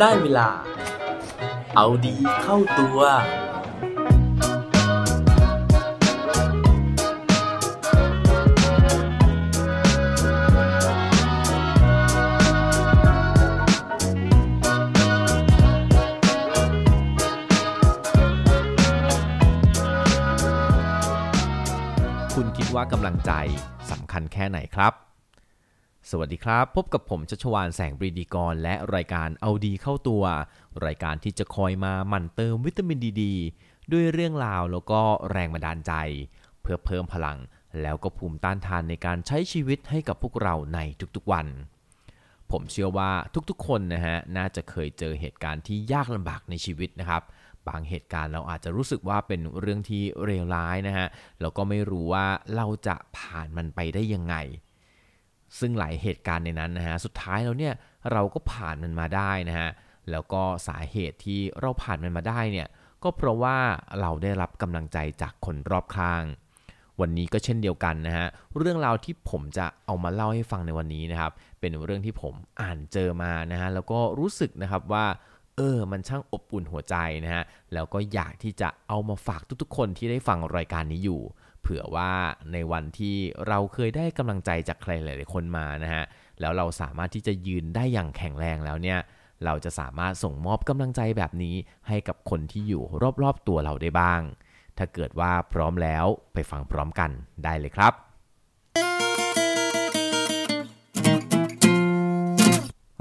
ได้เวลา เอาดีเข้าตัว คุณคิดว่ากำลังใจสำคัญแค่ไหนครับ สวัสดีครับ พบกับผมชัชวานแสงปรีดีกร และรายการเอาดีเข้าตัว รายการที่จะคอยมาหมั่นเติมวิตามินดีดด้วยเรื่องราวแล้วก็แรงบันดาลใจ เพื่อเพิ่มพลัง แล้วก็ภูมิต้านทานในการใช้ชีวิตให้กับพวกเราในทุกๆวัน ผมเชื่อว่าทุกๆ คนนะฮะน่าจะเคยเจอเหตุการณ์ที่ยากลำบากในชีวิตนะครับบางเหตุการณ์เราอาจจะรู้สึกว่าเป็นเรื่องที่เลวร้ายนะฮะแล้วก็ไม่รู้ว่าเราจะผ่านมันไปได้ยังไง ซึ่งหลายเหตุการณ์ในนั้นนะฮะสุดท้ายแล้วเนี่ยเราก็ผ่านมันมาได้นะฮะแล้วก็สาเหตุที่เราผ่านมันมาได้เนี่ยก็เพราะว่าเราได้รับกำลังใจจากคนรอบข้าง วันนี้ก็เช่นเดียวกันนะฮะเรื่องราวที่ผมจะเอามาเล่าให้ฟังในวันนี้นะครับเป็นเรื่องที่ผมอ่านเจอมานะฮะแล้วก็รู้สึกนะครับว่าเออมันช่างอบอุ่นหัวใจนะฮะแล้วก็อยากที่จะเอามาฝากทุกๆ คนที่ได้ฟังรายการนี้อยู่ เผื่อว่าในวันที่เราเคยได้กำลังใจจากใครหลาย ๆ คนมานะฮะแล้วเราสามารถที่จะยืนได้อย่างแข็งแรงแล้วเนี่ยเราจะสามารถส่งมอบกำลังใจแบบนี้ให้กับคนที่อยู่รอบ ๆ ตัวเราได้บ้าง ถ้าเกิดว่าพร้อมแล้วไปฟังพร้อมกันได้เลยครับ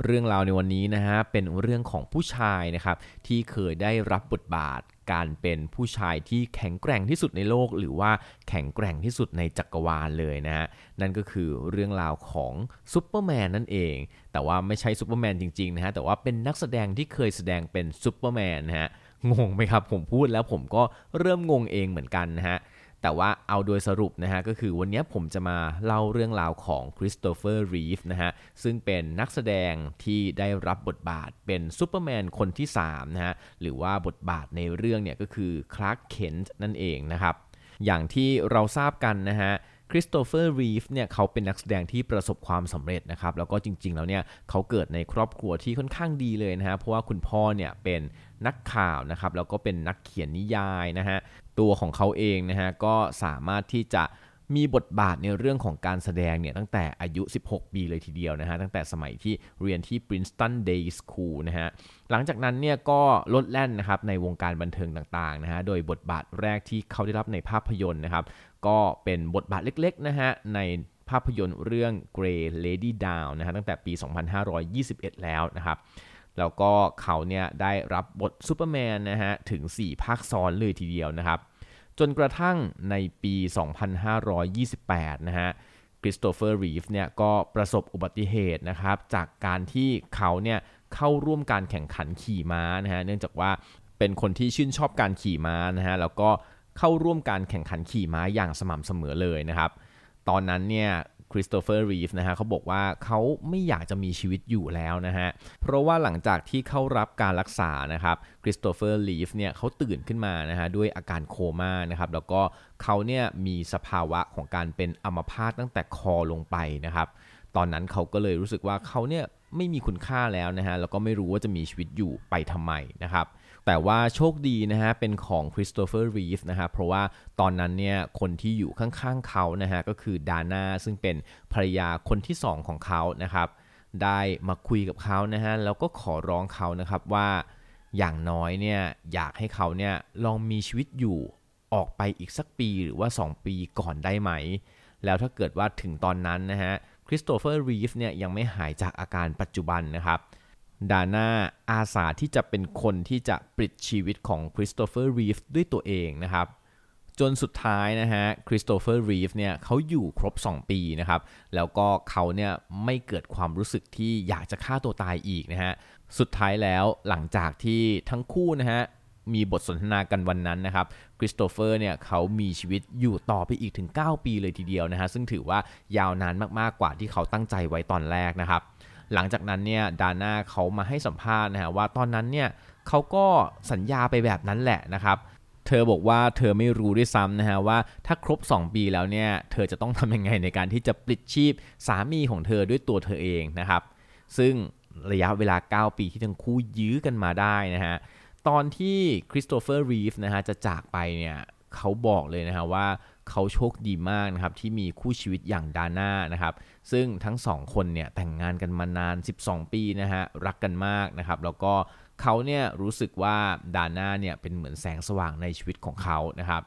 เรื่องราวในวันนี้นะฮะเป็นเรื่องของผู้ชายนะครับที่เคยได้รับบทบาท การเป็นผู้ชายที่แข็งแกร่งที่สุดในโลก หรือว่าแข็งแกร่งที่สุดในจักรวาลเลยนะฮะนั่นก็คือเรื่องราวของซูเปอร์แมนนั่นเอง แต่ว่าไม่ใช่ซูเปอร์แมนจริงๆนะฮะแต่ว่าเป็นนักแสดงที่เคยแสดงเป็นซูเปอร์แมนนะฮะงงไหมครับผมพูดแล้วผมก็เริ่มงงเองเหมือนกันนะฮะ แต่ว่าเอาโดยสรุปนะฮะก็คือวันนี้ผมจะมาเล่าเรื่องราวของคริสโตเฟอร์รีฟนะฮะซึ่งเป็นนักแสดงที่ได้รับบทบาทเป็นซูเปอร์แมนคนที่3นะฮะหรือว่าบทบาทในเรื่องเนี่ยก็คือคลาร์กเคนต์นั่นเองนะครับอย่างที่เราทราบกันนะฮะคริสโตเฟอร์รีฟเนี่ยเขาเป็นนักแสดงที่ประสบความสำเร็จนะครับแล้วก็จริงๆแล้วเนี่ยเขาเกิดในครอบครัวที่ค่อนข้างดีเลยนะฮะเพราะว่าคุณพ่อเนี่ยเป็น นักข่าวนะครับแล้วก็เป็นนักเขียนนิยายนะฮะตัวของเขาเองนะฮะก็สามารถที่จะมีบทบาทในเรื่องของการแสดงเนี่ยตั้งแต่อายุ 16 ปีเลยทีเดียวนะฮะ ตั้งแต่สมัยที่เรียนที่ Princeton Day School นะฮะ หลังจากนั้นเนี่ยก็ลดแล่นนะครับในวงการบันเทิงต่างๆนะฮะ โดยบทบาทแรกที่เขาได้รับในภาพยนตร์นะครับ ก็เป็นบทบาทเล็กๆนะฮะในภาพยนตร์เรื่อง Grey Lady Down นะฮะตั้งแต่ปี 2521 แล้วนะครับ แล้วก็เขาเนี่ยได้รับบทซูเปอร์แมนนะฮะถึง 4 ภาคซ้อนเลยทีเดียวนะครับ จนกระทั่งในปี 2528 นะฮะคริสโตเฟอร์รีฟเนี่ยก็ประสบอุบัติเหตุนะครับ จากการที่เขาเนี่ยเข้าร่วมการแข่งขันขี่ม้านะฮะเนื่องจากว่าเป็นคนที่ชื่นชอบการขี่ม้านะฮะแล้วก็เข้าร่วมการแข่งขันขี่ม้าอย่างสม่ำเสมอเลยนะครับ ตอนนั้นเนี่ย คริสโตเฟอร์รีฟนะฮะเขาบอกว่าเขาไม่อยากจะมีชีวิตอยู่แล้วนะฮะ เพราะว่าหลังจากที่เข้ารับการรักษานะครับคริสโตเฟอร์รีฟเนี่ยเขาตื่นขึ้นมานะฮะด้วยอาการโคม่านะครับแล้วก็เขาเนี่ยมีสภาวะของการเป็นอัมพาตตั้งแต่คอลงไปนะครับตอนนั้นเขาก็เลยรู้สึกว่าเขาเนี่ย ไม่มีคุณค่าแล้วนะฮะแล้วก็ไม่รู้ว่าจะมีชีวิตอยู่ไปทำไมนะครับแต่ว่าโชคดีนะฮะเป็นของคริสโตเฟอร์รีฟนะฮะเพราะว่าตอนนั้นเนี่ยคนที่อยู่ข้างๆเขานะฮะก็คือดาน่าซึ่งเป็นภรรยาคนที่สองของเขานะครับได้มาคุยกับเขานะฮะแล้วก็ขอร้องเขานะครับว่าอย่างน้อยเนี่ยอยากให้เขาเนี่ยลองมีชีวิตอยู่ต่อไปอีกสักปีหรือว่า 2 ปีก่อนได้ไหม แล้วถ้าเกิดว่าถึงตอนนั้นนะฮะ คริสโตเฟอร์รีฟเนี่ยยังไม่หายจากอาการปัจจุบันนะครับดาน่าอาสาที่จะเป็นคนที่จะปลิดชีวิตของคริสโตเฟอร์รีฟด้วยตัวเองนะครับ จนสุดท้ายนะฮะคริสโตเฟอร์รีฟเนี่ยเขาอยู่ครบ 2 ปีนะครับ แล้วก็เขาเนี่ยไม่เกิดความรู้สึกที่อยากจะฆ่าตัวตายอีกนะฮะ สุดท้ายแล้วหลังจากที่ทั้งคู่นะฮะ มีบทสนทนากันวันนั้นนะครับคริสโตเฟอร์เนี่ยเขามีชีวิตอยู่ต่อไปอีกถึง 9 ปีเลยทีเดียวนะฮะซึ่งถือว่ายาวนานมากๆกว่าที่เขาตั้งใจไว้ตอนแรกนะครับ หลังจากนั้นเนี่ยดาน่าเขามาให้สัมภาษณ์นะฮะว่าตอนนั้นเนี่ยเขาก็สัญญาไปแบบนั้นแหละนะครับเธอบอกว่าเธอไม่รู้ด้วยซ้ำนะฮะว่าถ้าครบ 2 ปีแล้วเนี่ยเธอจะต้องทำยังไงในการที่จะปลิดชีพสามีของเธอด้วยตัวเธอเองนะครับ ซึ่งระยะเวลา 9 ปีที่ทั้งคู่ยื้อกันมาได้นะฮะ ตอนที่คริสโตเฟอร์รีฟนะฮะจะจากไปเนี่ยเขาบอกเลยนะฮะว่าเขาโชคดีมากนะครับที่มีคู่ชีวิตอย่างดาน่านะครับซึ่งทั้งสองคนเนี่ยแต่งงานกันมานาน 12 ปีนะฮะรักกันมากนะครับแล้วก็เขาเนี่ยรู้สึกว่าดาน่าเนี่ยเป็นเหมือนแสงสว่างในชีวิตของเขานะครับ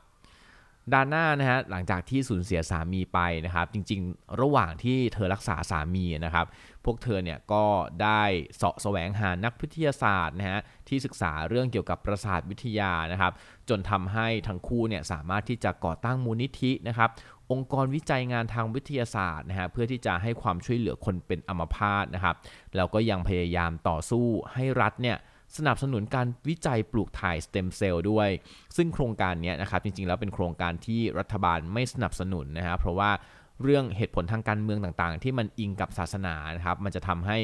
ดาน่านะฮะหลังจากที่สูญเสียสามีไปนะครับ จริงๆ ระหว่างที่เธอรักษาสามีนะครับ พวกเธอเนี่ยก็ได้เสาะแสวงหานักวิทยาศาสตร์นะฮะที่ศึกษาเรื่องเกี่ยวกับประสาทวิทยานะครับ จนทำให้ทั้งคู่เนี่ยสามารถที่จะก่อตั้งมูลนิธินะครับ องค์กรวิจัยงานทางวิทยาศาสตร์นะฮะเพื่อที่จะให้ความช่วยเหลือคนเป็นอัมพาตนะครับแล้วก็ยังพยายามต่อสู้ให้รัฐเนี่ย สนับสนุนการวิจัยปลูกถ่ายสเต็มเซลล์ด้วย ซึ่งโครงการนี้นะครับจริงๆแล้วเป็นโครงการที่รัฐบาลไม่สนับสนุนนะครับเพราะว่าเรื่องเหตุผลทางการเมืองต่างๆ ที่มันอิงกับศาสนานะครับมันจะทำให้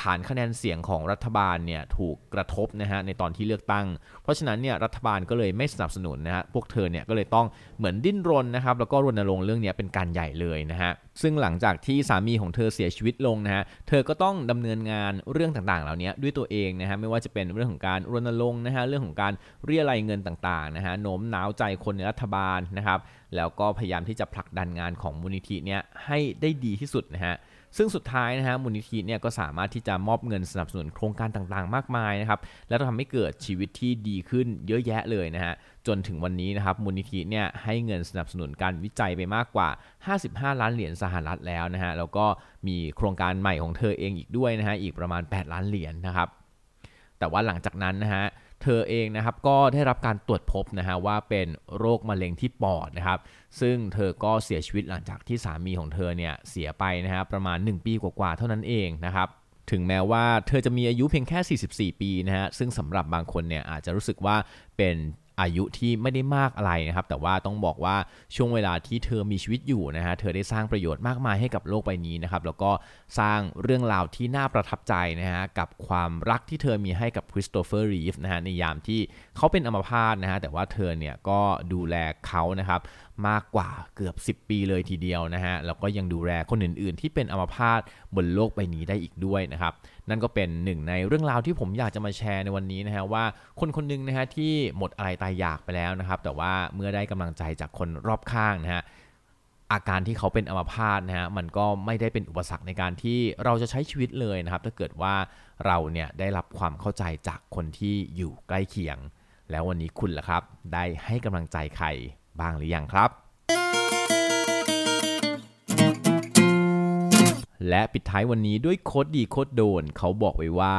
ฐานคะแนนเสียงของรัฐบาลเนี่ยถูกกระทบนะฮะในตอนที่เลือกตั้ง เพราะฉะนั้นเนี่ยรัฐบาลก็เลยไม่สนับสนุนนะฮะพวกเธอเนี่ยก็เลยต้องเหมือนดิ้นรนนะครับแล้วก็รณรงค์เรื่องนี้เป็นการใหญ่เลยนะฮะซึ่งหลังจากที่สามีของเธอเสียชีวิตลงนะฮะเธอก็ต้องดำเนินงานเรื่องต่างๆ เหล่านี้ด้วยตัวเองนะฮะไม่ว่าจะเป็นเรื่องของการรณรงค์นะฮะเรื่องของการเรียรายเงินต่างๆนะฮะโน้มน้าวใจคนในรัฐบาลนะครับแล้วก็พยายามที่จะผลักดันงานของมูลนิธิเนี่ยให้ได้ดีที่สุดนะฮะ ซึ่งสุดท้ายนะฮะมูลนิธิเนี่ยก็สามารถที่จะมอบเงินสนับสนุนโครงการต่างๆ มากมายนะครับแล้วทำให้เกิดชีวิตที่ดีขึ้นเยอะแยะเลยนะฮะจนถึงวันนี้นะครับมูลนิธิเนี่ยให้เงินสนับสนุนการวิจัยไปมากกว่า 55 ล้านเหรียญสหรัฐแล้วนะฮะแล้วก็มีโครงการใหม่ของเธอเองอีกด้วยนะฮะอีกประมาณ 8 ล้านเหรียญนะครับแต่ว่าหลังจากนั้นนะฮะ เธอเองนะครับก็ได้รับการตรวจพบนะฮะว่าเป็นโรคมะเร็งที่ปอดนะครับ ซึ่งเธอก็เสียชีวิตหลังจากที่สามีของเธอเนี่ยเสียไปนะฮะประมาณ 1 ปีกว่าๆเท่านั้นเองนะครับถึงแม้ว่าเธอจะมีอายุเพียงแค่ 44 ปีนะฮะ ซึ่งสำหรับบางคนเนี่ยอาจจะรู้สึกว่าเป็น อายุที่ไม่ได้มากอะไรนะครับ แต่ว่าต้องบอกว่าช่วงเวลาที่เธอมีชีวิตอยู่นะฮะเธอได้สร้างประโยชน์มากมายให้กับโลกใบนี้นะครับแล้วก็สร้างเรื่องราวที่น่าประทับใจนะฮะกับความรักที่เธอมีให้กับคริสโตเฟอร์รีฟนะฮะในยามที่เขาเป็นอัมพาตนะฮะแต่ว่าเธอเนี่ยก็ดูแลเขานะครับมากกว่าเกือบ 10 ปีเลยทีเดียวนะฮะแล้วก็ยังดูแลคนอื่นๆ ที่เป็นอัมพาตบนโลกใบนี้ได้อีกด้วยนะครับนั่นก็เป็นหนึ่งในเรื่องราวที่ผมอยากจะมาแชร์ในวันนี้นะฮะว่าคนคนหนึ่งนะฮะที่หมดอะไรตายอยากไปแล้วนะครับ แต่ว่าเมื่อได้กำลังใจจากคนรอบข้างนะฮะอาการที่เขาเป็นอัมพาตนะฮะมันก็ไม่ได้เป็นอุปสรรคในการที่เราจะใช้ชีวิตเลยนะครับ ถ้าเกิดว่าเราเนี่ยได้รับความเข้าใจจากคนที่อยู่ใกล้เคียง แล้ววันนี้คุณล่ะครับ ได้ให้กำลังใจใครบ้างหรือยังครับ และปิดท้ายวันนี้ด้วยโคดดีโคดโดน เขาบอกไว้ว่า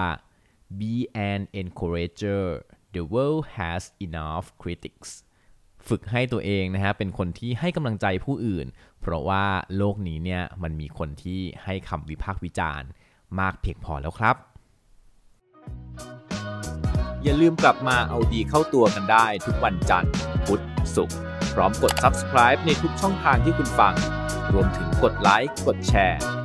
be an encourager the world has enough critics ฝึกให้ตัวเองนะฮะเป็นคนที่ให้กำลังใจผู้อื่น เพราะว่าโลกนี้เนี่ยมันมีคนที่ให้คำวิพากษ์วิจารณ์ มากเพียงพอแล้วครับ อย่าลืมกลับมาเอาดีเข้าตัวกันได้ทุกวันจันทร์พุธศุกร์พร้อมกด subscribe ในทุกช่องทางที่คุณฟัง รวมถึงกดไลค์กดแชร์